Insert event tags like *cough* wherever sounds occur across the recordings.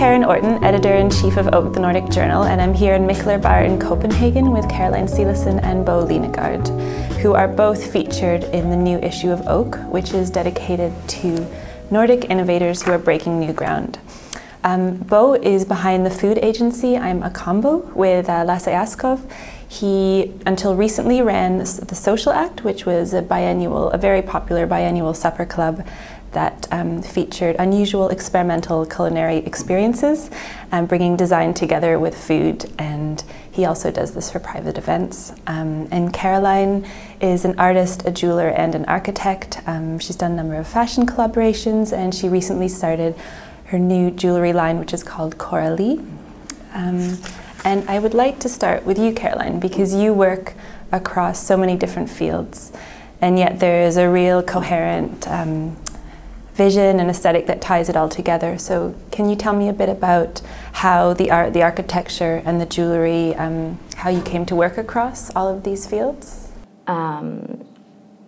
Karen Orton, editor in chief of Oak, the Nordic Journal, and I'm here in Mikkeller Bar in Copenhagen with Caroline Silason and Bo Linegard, who are both featured in the new issue of Oak, which is dedicated to Nordic innovators who are breaking new ground. Um, Bo is behind the food agency I'm a combo with uh, Lasse Askov. He, until recently, ran the Social Act, which was a biannual, a very popular biannual supper club that um, featured unusual experimental culinary experiences, um, bringing design together with food. And he also does this for private events. Um, and Caroline is an artist, a jeweler, and an architect. Um, she's done a number of fashion collaborations, and she recently started her new jewelry line, which is called Coralie. Um, and I would like to start with you, Caroline, because you work across so many different fields, and yet there is a real coherent um, vision and aesthetic that ties it all together. So, can you tell me a bit about how the art, the architecture, and the jewelry, um, how you came to work across all of these fields? Um,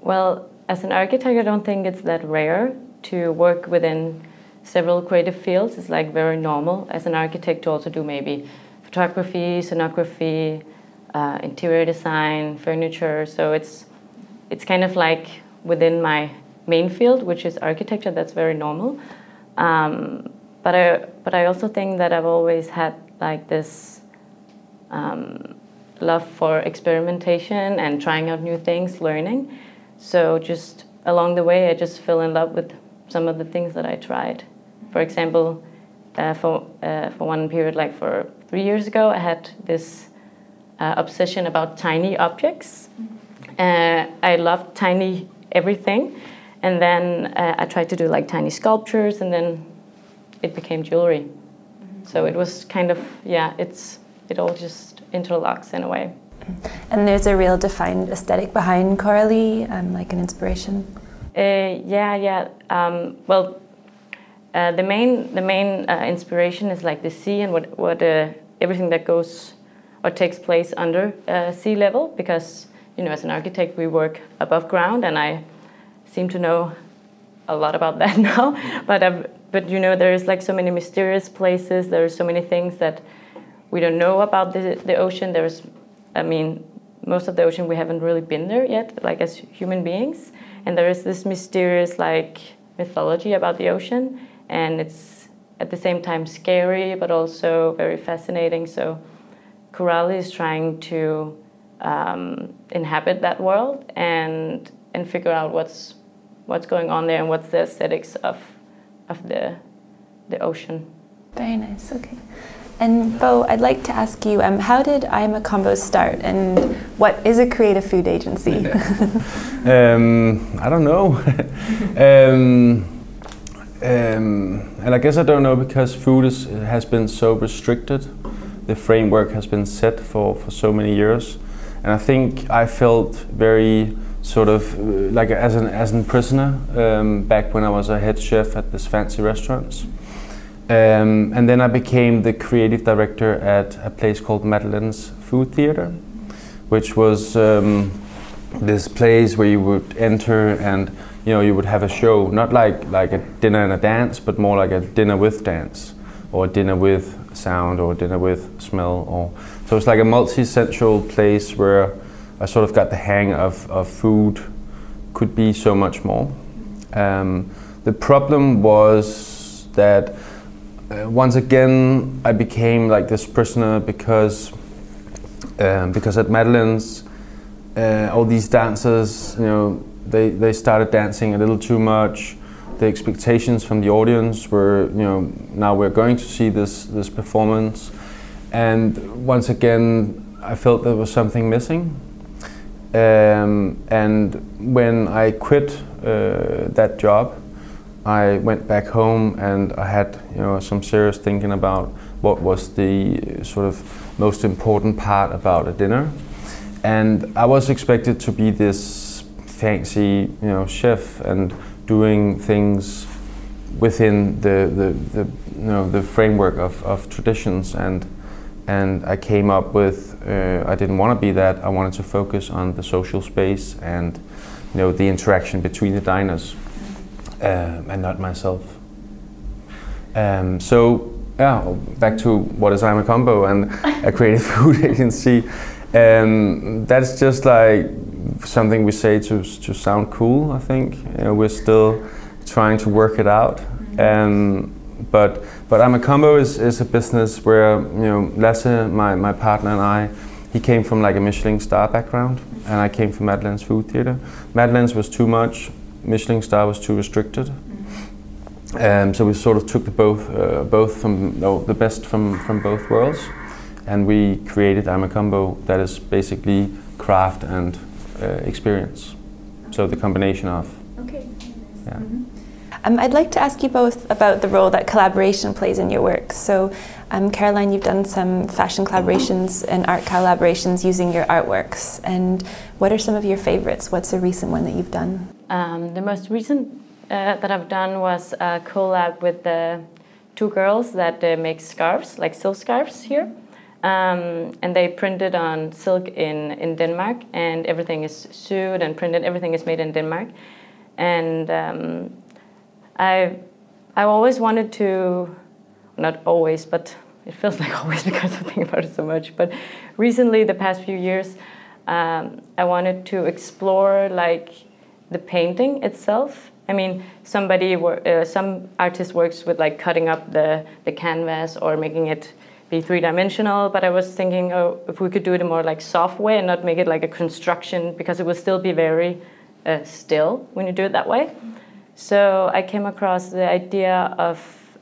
well, as an architect, I don't think it's that rare to work within several creative fields. It's like very normal as an architect to also do maybe photography, scenography, uh, interior design, furniture. So it's it's kind of like within my main field, which is architecture. That's very normal. Um, but I but I also think that I've always had like this um, love for experimentation and trying out new things, learning. So just along the way, I just fell in love with some of the things that I tried. For example, uh, for uh, for one period, like for three years ago, I had this uh, obsession about tiny objects. Uh, I loved tiny everything, and then uh, I tried to do like tiny sculptures, and then it became jewelry. Mm-hmm. So it was kind of yeah, it's it all just interlocks in a way. And there's a real defined aesthetic behind Coralie, um, like an inspiration. Uh, yeah, yeah. Um, well, uh, the main the main uh, inspiration is like the sea and what what uh, everything that goes or takes place under uh, sea level because you know as an architect we work above ground and I seem to know a lot about *laughs* that now. but I've, but you know, there's like so many mysterious places. There's so many things that we don't know about the the ocean. There's, I mean, most of the ocean we haven't really been there yet, like as human beings. And there is this mysterious like mythology about the ocean, and it's at the same time scary, but also very fascinating. So, Coralie is trying to um, inhabit that world and and figure out what's what's going on there and what's the aesthetics of of the the ocean. Very nice. Okay. And Bo, I'd like to ask you, um, how did I'm Acambo start, and what is a creative food agency? *laughs* *laughs* um, I don't know. *laughs* um, um, and I guess I don't know because food is, has been so restricted. The framework has been set for, for so many years. And I think I felt very sort of uh, like as an as a prisoner um, back when I was a head chef at this fancy restaurants. Um, and then I became the creative director at a place called Madeleine's Food Theater, which was um, this place where you would enter and you know you would have a show, not like like a dinner and a dance, but more like a dinner with dance, or dinner with sound, or dinner with smell, or so it's like a multi-sensual place where I sort of got the hang of, of food could be so much more. Um, the problem was that uh, once again I became like this prisoner because um, because at Madeleine's uh, all these dancers you know they, they started dancing a little too much. The expectations from the audience were you know now we're going to see this this performance. And once again I felt there was something missing um, and when I quit uh, that job, I went back home and I had you know some serious thinking about what was the sort of most important part about a dinner. And I was expected to be this fancy you know chef and doing things within the, the, the you know the framework of, of traditions and and I came up with uh, I didn't want to be that. I wanted to focus on the social space and you know the interaction between the diners um, and not myself. Um, so yeah, back to what is I'm a combo and a creative *laughs* food agency. Um, that's just like something we say to to sound cool. I think you know, we're still trying to work it out. Um, but but I'm a combo is, is a business where you know Lasse, my, my partner and I, he came from like a Michelin star background, and I came from Madeline's Food Theater. Madeline's was too much, Michelin star was too restricted. Um, so we sort of took the both uh, both from no, the best from, from both worlds, and we created I'm a combo that is basically craft and uh, experience. So the combination of. Okay. Yeah. Mm-hmm. Um, I'd like to ask you both about the role that collaboration plays in your work. So, um, Caroline, you've done some fashion collaborations and art collaborations using your artworks. And what are some of your favorites? What's a recent one that you've done? Um, the most recent uh, that I've done was a collab with the two girls that uh, make scarves, like silk scarves here. Um, and they printed on silk in, in Denmark, and everything is sewed and printed. Everything is made in Denmark, and um, I I always wanted to, not always, but it feels *laughs* like always because I think about it so much. But recently, the past few years, um, I wanted to explore like the painting itself. I mean, somebody, uh, some artist works with like cutting up the the canvas or making it be three dimensional. But I was thinking, oh, if we could do it more like soft way and not make it like a construction because it will still be very uh, still when you do it that way. So I came across the idea of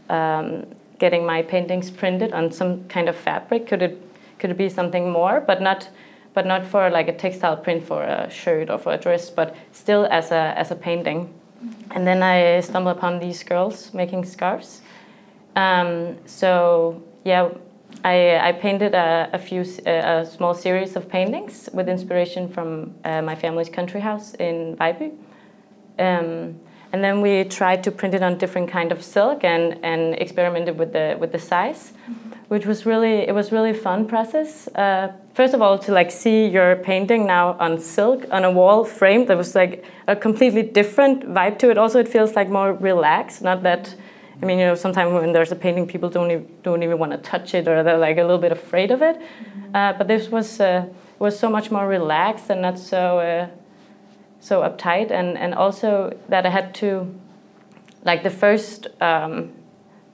um, getting my paintings printed on some kind of fabric. Could it could it be something more, but not but not for like a textile print for a shirt or for a dress, but still as a as a painting. Mm-hmm. And then I stumbled upon these girls making scarves. Um, so yeah, I, I painted a, a few a small series of paintings with inspiration from uh, my family's country house in Vejby. Um, and then we tried to print it on different kind of silk and, and experimented with the with the size, mm-hmm. which was really it was really fun process. Uh, first of all, to like see your painting now on silk on a wall frame, there was like a completely different vibe to it. Also, it feels like more relaxed, not that. I mean, you know, sometimes when there's a painting, people don't even, don't even want to touch it, or they're like a little bit afraid of it. Mm-hmm. Uh, but this was uh, was so much more relaxed and not so uh, so uptight. And and also that I had to like the first um,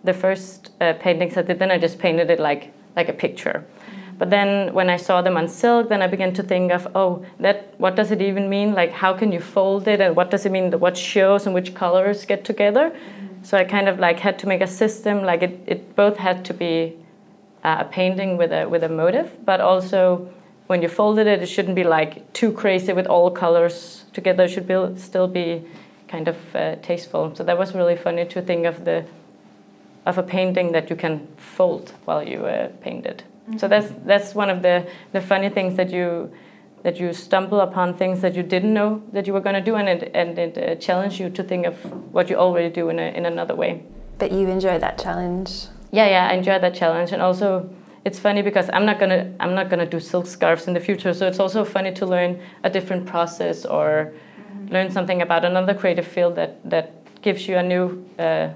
the first uh, paintings I did then I just painted it like like a picture. Mm-hmm. but then when I saw them on silk then I began to think of oh that what does it even mean? Like how can you fold it? And what does it mean what shows and which colors get together? Mm-hmm. so I kind of like had to make a system like it, it both had to be uh, a painting with a with a motive but also when you folded it, it shouldn't be like too crazy with all colors together. It should be, still be kind of uh, tasteful. So that was really funny to think of the of a painting that you can fold while you uh, paint it. Mm-hmm. So that's that's one of the the funny things that you that you stumble upon things that you didn't know that you were going to do, and it and it uh, challenged you to think of what you already do in a, in another way. But you enjoy that challenge. Yeah, yeah, I enjoy that challenge, and also it's funny because I'm not gonna I'm not gonna do silk scarves in the future. So it's also funny to learn a different process or mm-hmm. learn something about another creative field that that gives you a new uh,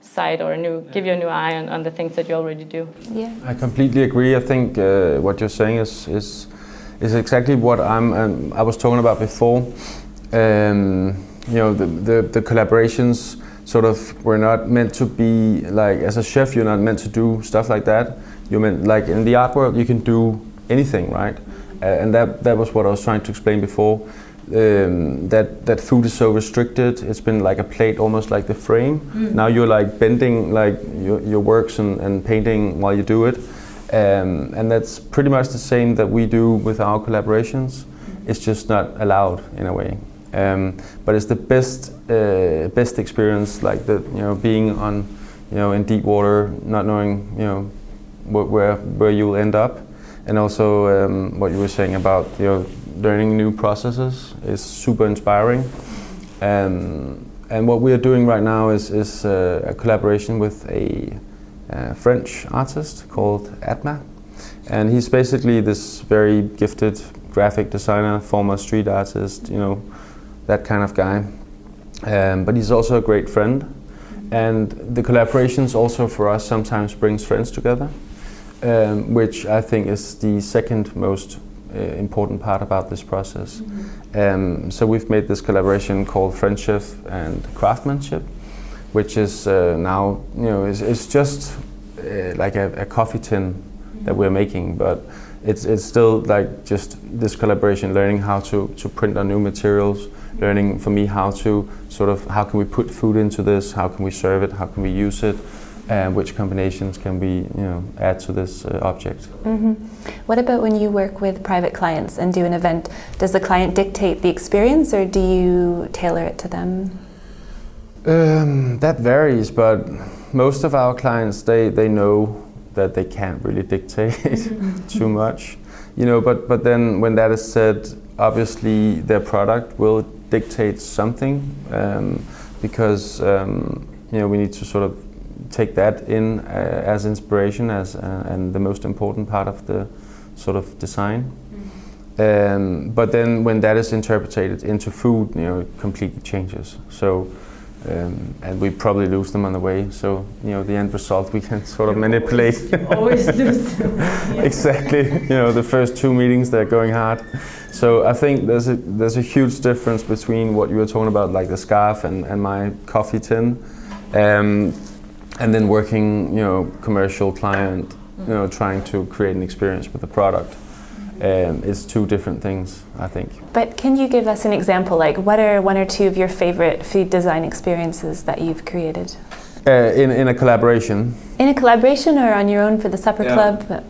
side or a new give you a new eye on, on the things that you already do. Yeah, I completely agree. I think uh, what you're saying is is is exactly what I'm um, I was talking about before. Um, you know the, the the collaborations sort of were not meant to be like as a chef you're not meant to do stuff like that you mean like in the art world you can do anything, right? Uh, and that that was what I was trying to explain before. Um, that that food is so restricted. It's been like a plate, almost like the frame. Mm. Now you're like bending like your, your works and, and painting while you do it, um, and that's pretty much the same that we do with our collaborations. It's just not allowed in a way. Um, but it's the best uh, best experience, like the you know being on you know in deep water, not knowing you know where where you'll end up, and also um, what you were saying about you know learning new processes is super inspiring. Um, and what we are doing right now is is uh, a collaboration with a uh, French artist called Atma, and he's basically this very gifted graphic designer, former street artist, you know, that kind of guy. Um, but he's also a great friend, And the collaborations also for us sometimes brings friends together, um, which I think is the second most uh, important part about this process. Mm-hmm. Um, so we've made this collaboration called Friendship and Craftsmanship, which is uh, now you know it's, it's just uh, like a, a, coffee tin mm-hmm. that we're making, but it's it's still like just this collaboration, learning how to to print on new materials, learning for me how to sort of how can we put food into this, how can we serve it, how can we use it, and which combinations can we you know add to this uh, object. Mm-hmm. What about when you work with private clients and do an event? Does the client dictate the experience, or do you tailor it to them? Um, that varies, but most of our clients they they know that they can't really dictate *laughs* mm-hmm. too much, you know. But but then when that is said, obviously their product will dictate something um, because um, you know we need to sort of take that in uh, as inspiration as uh, and the most important part of the sort of design. Mm-hmm. Um, but then when that is interpreted into food, you know, it completely changes. So. Um, and we probably lose them on the way. So you know the end result we can sort of manipulate. Always, always *laughs* lose them. *laughs* exactly. You know the first two meetings they're going hard. So I think there's a there's a huge difference between what you were talking about, like the scarf and, and my coffee tin. Um, and then working, you know, commercial client, you know, trying to create an experience with the product. Um, is two different things, I think. But can you give us an example? Like, what are one or two of your favorite food design experiences that you've created? Uh, in, in a collaboration. In a collaboration or on your own for the supper yeah. club?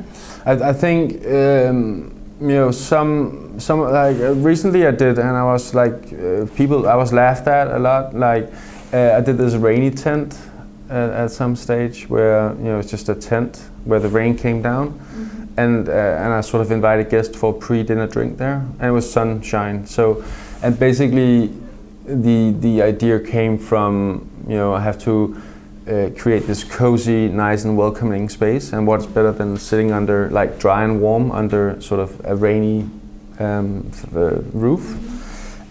I, I think um, you know some some like uh, recently I did, and I was like uh, people I was laughed at a lot. Like uh, I did this rainy tent at, at, some stage where you know it's just a tent where the rain came down, mm-hmm. and uh, and I sort of invited guests for pre-dinner drink there, and it was sunshine. So, and basically, the the idea came from you know I have to. Uh, create this cozy, nice and welcoming space, and what's better than sitting under, like dry and warm, under sort of a rainy um, roof.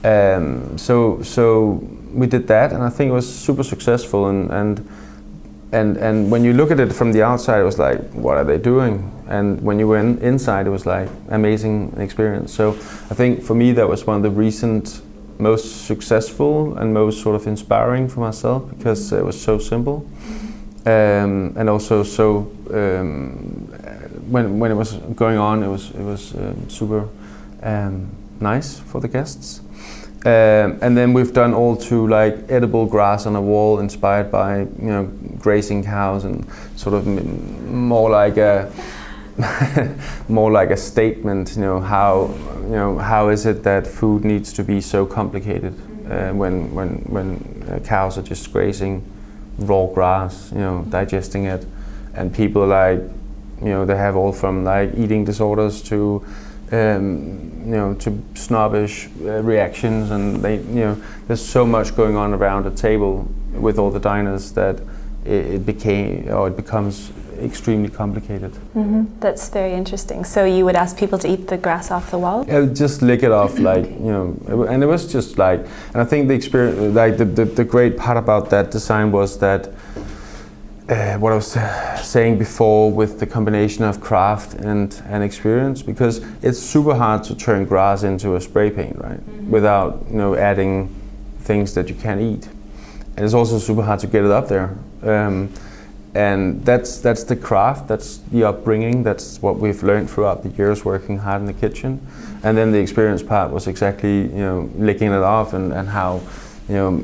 Um, so, so we did that, and I think it was super successful. And, and and and when you look at it from the outside, it was like, what are they doing? And when you went inside, it was like amazing experience. So I think for me, that was one of the recent most successful and most sort of inspiring for myself because it was so simple, um, and also so um, when when it was going on, it was it was um, super um, nice for the guests. Um, and then we've done all to like edible grass on a wall inspired by you know grazing cows and sort of m- more like a *laughs* more like a statement you know how you know how is it that food needs to be so complicated uh, when when when uh, cows are just grazing raw grass you know digesting it. And people like you know they have all from like eating disorders to um, you know, to snobbish uh, reactions, and they, you know, there's so much going on around a table with all the diners that it, it became or it becomes extremely complicated. Mm-hmm. That's very interesting. So you would ask people to eat the grass off the wall? Yeah, just lick it off, like you know, and it was just like, and I think the experience, like the, the, the great part about that design was that uh, what I was saying before with the combination of craft and, and experience because it's super hard to turn grass into a spray paint, right? Mm-hmm. Without you know adding things that you can't eat, and it's also super hard to get it up there. Um, and that's that's the craft, that's the upbringing, that's what we've learned throughout the years working hard in the kitchen, and then the experience part was exactly you know licking it off and, and how you know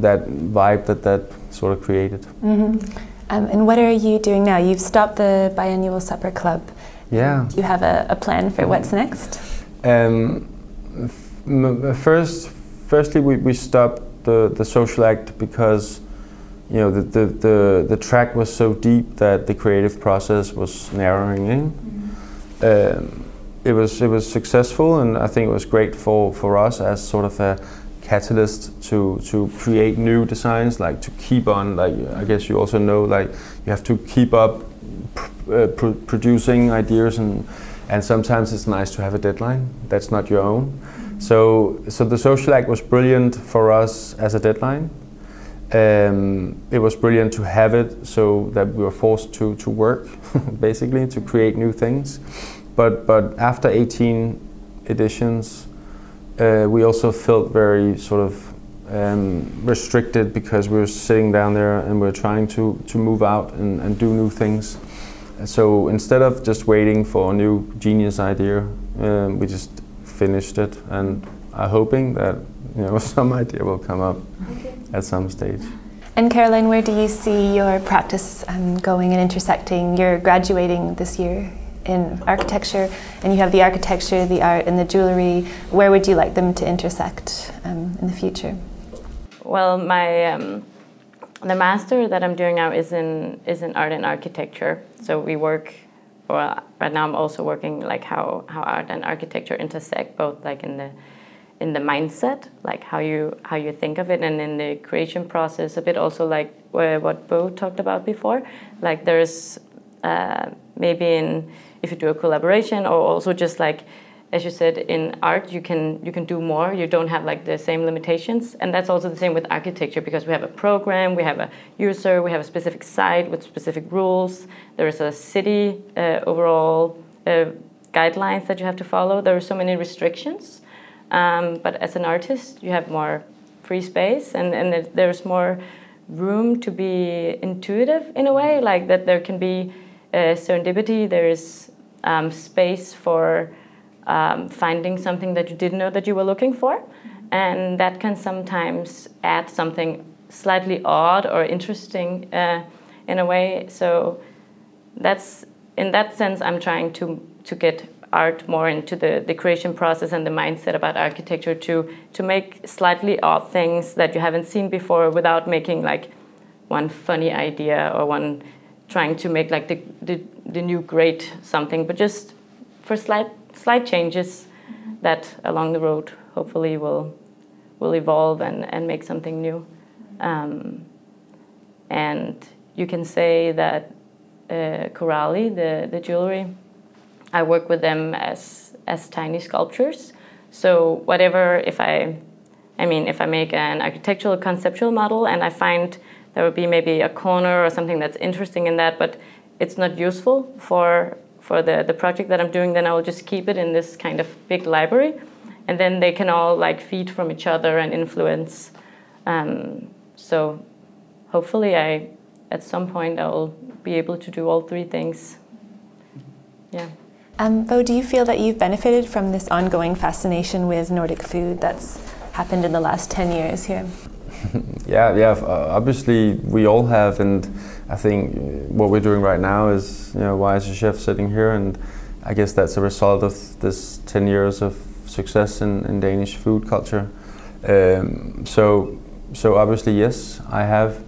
that vibe that that sort of created. Mm-hmm. Um, and what are you doing now? You've stopped the biannual supper club. Yeah. Do you have a, a plan for what's next? Um, f- first, firstly, we, we stopped the, the social act because you know the, the, the, the track was so deep that the creative process was narrowing in. Mm-hmm. Um, it was it was successful, and I think it was great for, for us as sort of a catalyst to to create new designs like to keep on like i guess you also know like you have to keep up pr- uh, pr- producing ideas and and sometimes it's nice to have a deadline that's not your own so so the social act was brilliant for us as a deadline Um, it was brilliant to have it so that we were forced to, to work, *laughs* basically, to create new things. But, but after 18 editions, uh, we also felt very sort of um, restricted because we were sitting down there and we are trying to, to move out and, and do new things. So instead of just waiting for a new genius idea, um, we just finished it and are hoping that you know *laughs* some idea will come up okay. at some stage. And Caroline, where do you see your practice um, going and intersecting? You're graduating this year in architecture, and you have the architecture, the art, and the jewellery. Where would you like them to intersect um, in the future? Well, my um, the master that I'm doing now is in is in art and architecture. So we work. Well, right now I'm also working like how how art and architecture intersect, both like in the in the mindset, like how you how you think of it, and in the creation process, a bit also like what Bo talked about before. Like there's uh, maybe in if you do a collaboration, or also just like as you said, in art you can you can do more. You don't have like the same limitations, and that's also the same with architecture because we have a program, we have a user, we have a specific site with specific rules. There is a city uh, overall uh, guidelines that you have to follow. There are so many restrictions, um, but as an artist, you have more free space, and and there's more room to be intuitive in a way, like that there can be uh, serendipity. There is um, space for um, finding something that you didn't know that you were looking for. And that can sometimes add something slightly odd or interesting uh, in a way. So that's in that sense, I'm trying to to get art more into the, the creation process and the mindset about architecture to to make slightly odd things that you haven't seen before without making like one funny idea or one trying to make like the, the, the new great something, but just for slight slight changes mm-hmm. that along the road hopefully will will evolve and, and make something new. Um, and you can say that uh, Coralie, the, the jewelry, I work with them as as tiny sculptures. So whatever, if I, I mean, if I make an architectural conceptual model and I find there would be maybe a corner or something that's interesting in that, but it's not useful for for the, the project that I'm doing, then I will just keep it in this kind of big library. And then they can all like feed from each other and influence. Um, so hopefully I, at some point, I'll be able to do all three things. Yeah. Um, Bo, do you feel that you've benefited from this ongoing fascination with Nordic food that's happened in the last 10 years here? *laughs* yeah, yeah. Obviously, we all have, and I think what we're doing right now is, you know, why is a chef sitting here, and I guess that's a result of this 10 years of success in, in Danish food culture. Um, so, so obviously, yes, I have.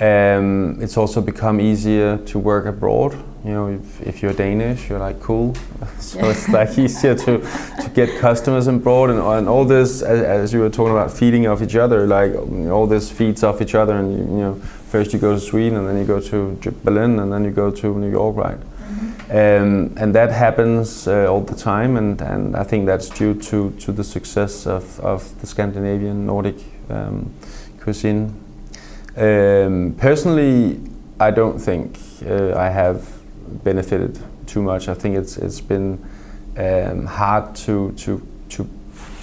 Um, it's also become easier to work abroad. You know, if, if you're Danish, you're like cool. *laughs* so it's like easier to, to get customers abroad and, and all this, as, as, you were talking about, feeding off each other. Like all this feeds off each other, and you, you know, first you go to Sweden, and then you go to Berlin, and then you go to New York, right? Mm-hmm. Um, and that happens uh, all the time, and, and I think that's due to, to the success of, of the Scandinavian Nordic um, cuisine um, personally, I don't think uh, I have benefited too much. I think it's it's been um, hard to to to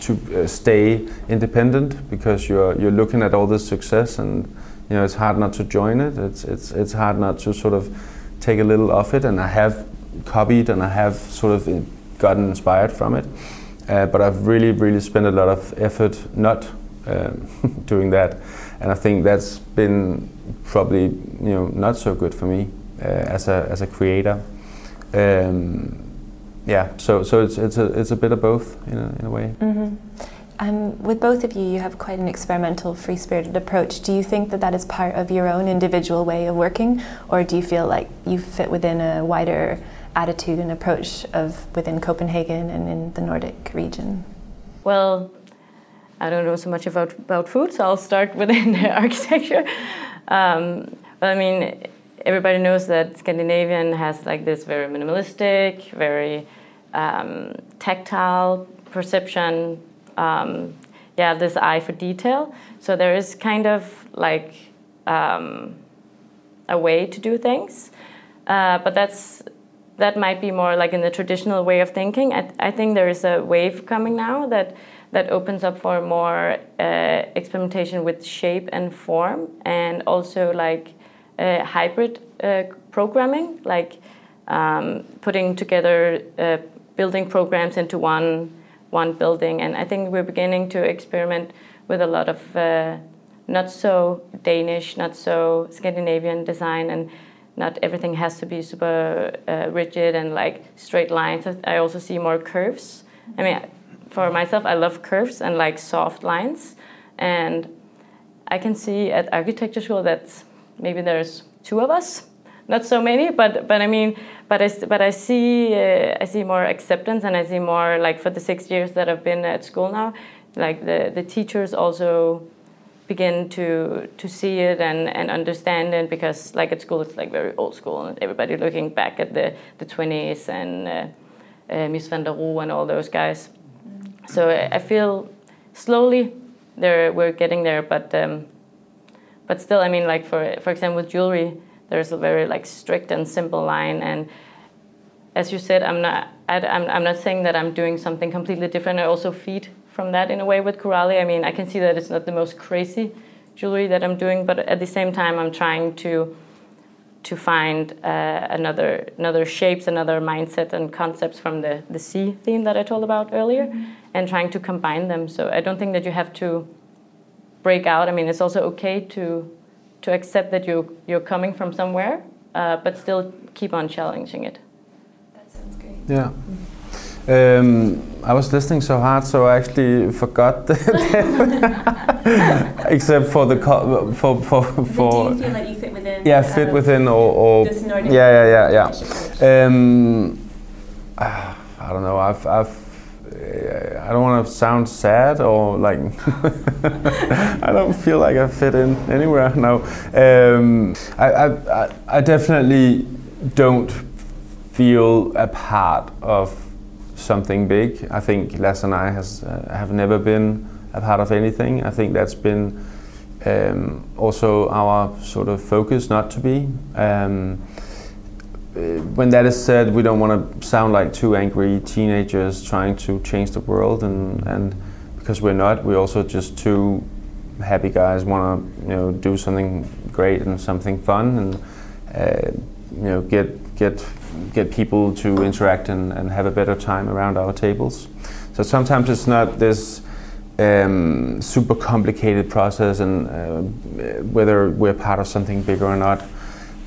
to uh, stay independent because you're you're looking at all this success and you know it's hard not to join it. It's it's it's hard not to sort of take a little of it. And I have copied and I have sort of gotten inspired from it. Uh, but I've really really spent a lot of effort not um, *laughs* doing that and I think that's been probably you know not so good for me uh, as a as a creator. Um, yeah, so so it's it's a it's a bit of both in a, in a way. Mm-hmm. Um, with both of you, you have quite an experimental, free spirited approach. Do you think that that is part of your own individual way of working, or do you feel like you fit within a wider attitude and approach of within Copenhagen and in the Nordic region? Well, I don't know so much about, about food, so I'll start *laughs* within architecture. Um, but I mean, everybody knows that Scandinavian has like this very minimalistic, very um, tactile perception. Um, yeah, this eye for detail. So there is kind of like um, a way to do things. Uh, but that's that might be more like in the traditional way of thinking. I, I think there is a wave coming now that that opens up for more uh, experimentation with shape and form, and also like uh, hybrid uh, programming, like um, putting together uh, building programs into one one building. And I think we're beginning to experiment with a lot of uh, not so Danish, not so Scandinavian design, and not everything has to be super uh, rigid and like straight lines. I also see more curves. I mean, for myself, I love curves and like soft lines, and I can see at architecture school that maybe there's two of us, not so many, but but I mean, but I but I see uh, I see more acceptance, and I see more like for the six years that I've been at school now, like the the teachers also begin to to see it and, and understand it because like at school it's like very old school and everybody looking back at the the 20s and uh, uh, Mies van der Rohe and all those guys. So I feel slowly there we're getting there, but um, but still, I mean, like for for example, with jewelry, there's a very like strict and simple line, and as you said, I'm not I, I'm I'm not saying that I'm doing something completely different. I also feed from that in a way with Coralie. I mean, I can see that it's not the most crazy jewelry that I'm doing, but at the same time, I'm trying to to find uh, another another shapes, another mindset and concepts from the the sea theme that I told about earlier, mm-hmm. and trying to combine them. So I don't think that you have to break out. I mean, it's also okay to to accept that you you're coming from somewhere, uh, but still keep on challenging it. That sounds great. Yeah. Um, I was listening so hard, so I actually forgot *laughs* the except for the co- for for for. do you feel like you fit within? Yeah, fit um, within or, or yeah, yeah, yeah, yeah. Um, *sighs* I don't know. I've I've I don't want to sound sad or like *laughs* I don't feel like I fit in anywhere. *laughs* No, um, I, I I definitely don't feel a part of something big. I think Les and I has uh, have never been a part of anything. I think that's been um, also our sort of focus not to be. Um, when that is said, we don't want to sound like two angry teenagers trying to change the world, and, and because we're not, we're also just two happy guys want to you know do something great and something fun, and uh, you know get get get people to interact and, and have a better time around our tables. So sometimes it's not this um, super complicated process and uh, whether we're part of something bigger or not.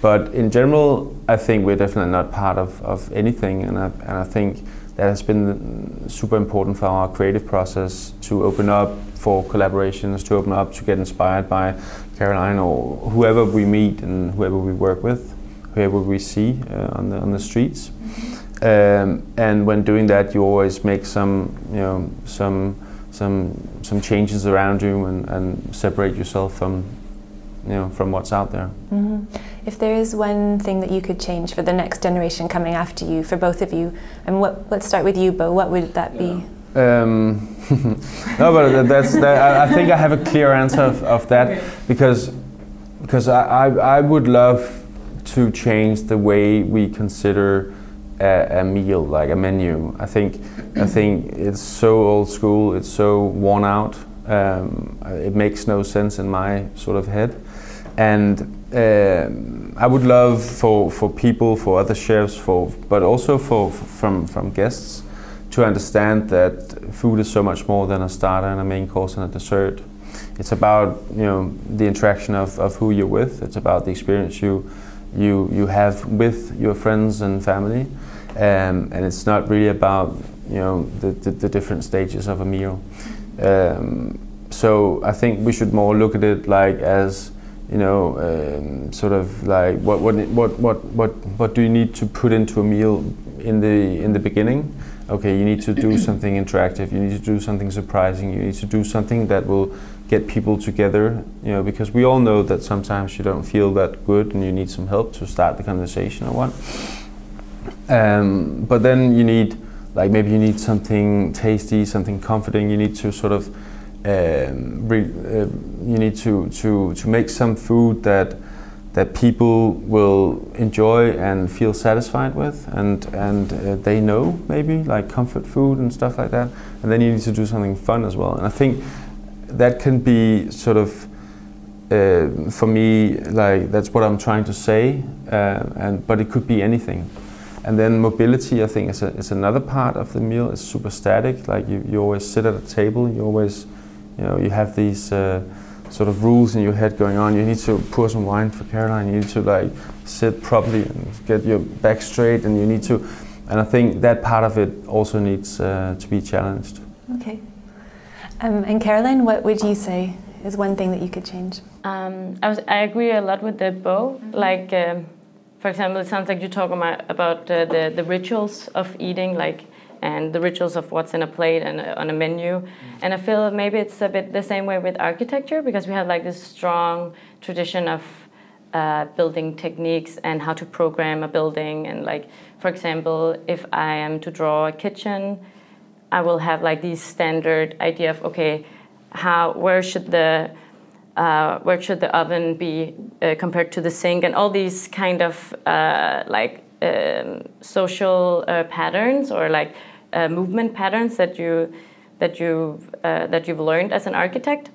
But in general, I think we're definitely not part of, of anything, and I, and I think that has been super important for our creative process to open up for collaborations, to open up to get inspired by Caroline or whoever we meet and whoever we work with whoever we see uh, on the on the streets. Um, and when doing that, you always make some you know some some some changes around you and, and separate yourself from you know from what's out there. Mm-hmm. If there is one thing that you could change for the next generation coming after you, for both of you, and what let's start with you, Bo. What would that be? Um, *laughs* no, but that's that, I, think I have a clear answer of, of that because because I, I, I would love to change the way we consider a, a, meal, like a menu. I think I think it's so old school. It's so worn out. Um, it makes no sense in my sort of head. And uh, I would love for, for people, for other chefs, for but also for, from from guests to understand that food is so much more than a starter and a main course and a dessert. It's about you know the interaction of, of who you're with. It's about the experience you you you have with your friends and family, um, and it's not really about you know the, the, the different stages of a meal. Um, so I think we should more look at it like as you know um, sort of like what what what what what what do you need to put into a meal in the in the beginning okay you need to do *clears throat* something interactive you need to do something surprising you need to do something that will get people together, you know, because we all know that sometimes you don't feel that good and you need some help to start the conversation or what. Um, but then you need, like, maybe you need something tasty, something comforting. You need to sort of um, re, uh, you need to, to, to make some food that that people will enjoy and feel satisfied with and and uh, they know maybe like comfort food and stuff like that. And then you need to do something fun as well. And I think that can be sort of uh, for me like that's what I'm trying to say uh, and but it could be anything. And then mobility I think is, a, is another part of the meal. It's super static. Like you, you always sit at a table. You always you know you have these uh, sort of rules in your head going on. You need to pour some wine for Caroline. You need to like sit properly and get your back straight, and you need to. And I think that part of it also needs uh, to be challenged. Okay. Um, and Caroline, what would you say is one thing that you could change? Um, I, was, I agree a lot with the Bo. Mm-hmm. Like, um, for example, it sounds like you talk about, about uh, the, the rituals of eating, like and the rituals of what's in a plate and uh, on a menu. Mm. And I feel maybe it's a bit the same way with architecture because we have like this strong tradition of uh, building techniques and how to program a building. And like, for example, if I am to draw a kitchen, I will have like these standard idea of okay, how where should the uh, where should the oven be uh, compared to the sink and all these kind of uh, like um, social uh, patterns or like uh, movement patterns that you that you uh, that you've learned as an architect,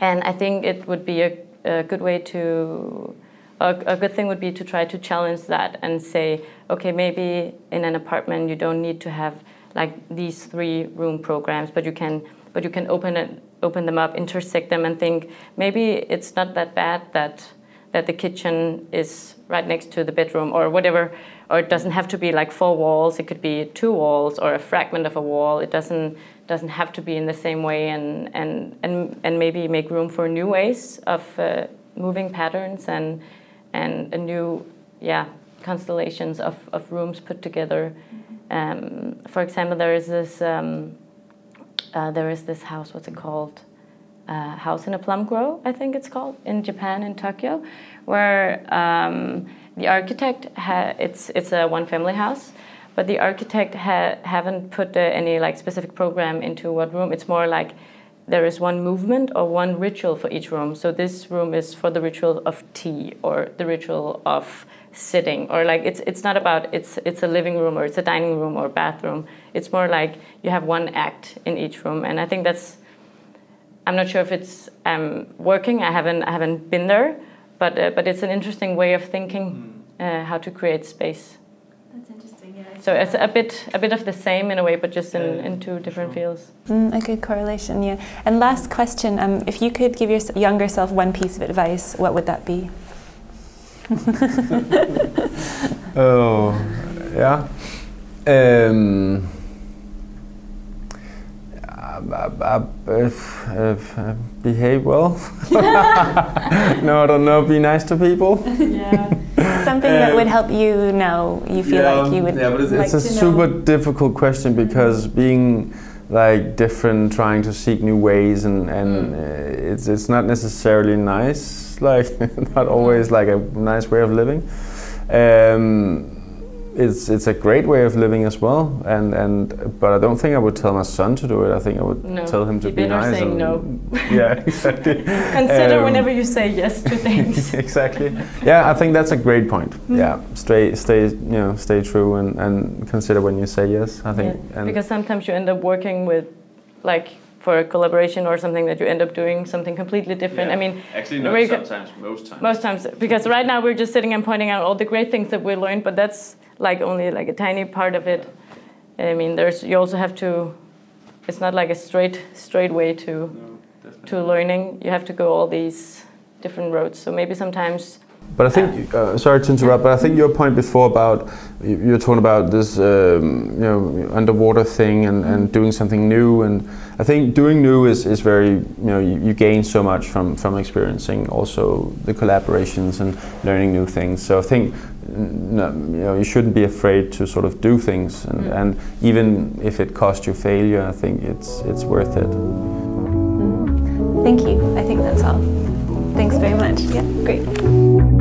and I think it would be a, a good way to a, a, good thing would be to try to challenge that and say, okay, maybe in an apartment you don't need to have like these three room programs, but you can but you can open it open them up, intersect them, and think maybe it's not that bad that that the kitchen is right next to the bedroom or whatever or it doesn't have to be like four walls. It could be two walls or a fragment of a wall. It doesn't doesn't have to be in the same way and and and, and maybe make room for new ways of uh, moving patterns and and a new yeah constellations of, of rooms put together. Um, for example there is this um, uh, there is this house. What's it called uh, house in a plum grove, I think it's called, in Japan, in Tokyo, where um, the architect ha- it's it's a one family house, but the architect ha- haven't put uh, any like specific program into what room. It's more like there is one movement or one ritual for each room. So this room is for the ritual of tea or the ritual of sitting or like it's it's not about it's it's a living room or it's a dining room or bathroom. It's more like you have one act in each room, and I think that's I'm not sure if it's um, working. I haven't I haven't been there, but uh, but it's an interesting way of thinking hmm. uh, how to create space. That's interesting. Yeah. So it's a bit a bit of the same in a way, but just in, yeah, in two different sure. fields. Mm, a good correlation, yeah. And last question: um, If you could give your younger self one piece of advice, what would that be? *laughs* oh, yeah. Um, uh, uh, behave well. no, I don't know. Be nice to people. *laughs* yeah. Something that would help you now. You feel yeah, like you would. Yeah, but it's, like it's a super know. difficult question because being like different, trying to seek new ways, and and mm. uh, it's it's not necessarily nice. Like *laughs* not always like a nice way of living. Um, it's it's a great way of living as well. And and but I don't think I would tell my son to do it. I think I would no. tell him to you be nice. Saying and, no. *laughs* Yeah, exactly. *laughs* Consider um, whenever you say yes to *laughs* things. exactly. Yeah, I think that's a great point. Mm. Yeah, stay stay you know stay true and and consider when you say yes. I think yeah. because sometimes you end up working with like for a collaboration or something that you end up doing something completely different. Yeah. I mean, actually, not sometimes, most times. Most times, because right now we're just sitting and pointing out all the great things that we learned, but that's like only like a tiny part of it. I mean, there's you also have to. It's not like a straight straight way to no, to learning. You have to go all these different roads. So maybe sometimes but I think, uh, sorry to interrupt, but I think your point before about you're talking about this, um, you know, underwater thing and, and doing something new, and I think doing new is, is very, you know, you, you, gain so much from from experiencing also the collaborations and learning new things. So I think, you know, you shouldn't be afraid to sort of do things, and, mm. and even if it costs you failure, I think it's it's worth it. Thank you. I think that's all. Thanks very much. Yeah, great.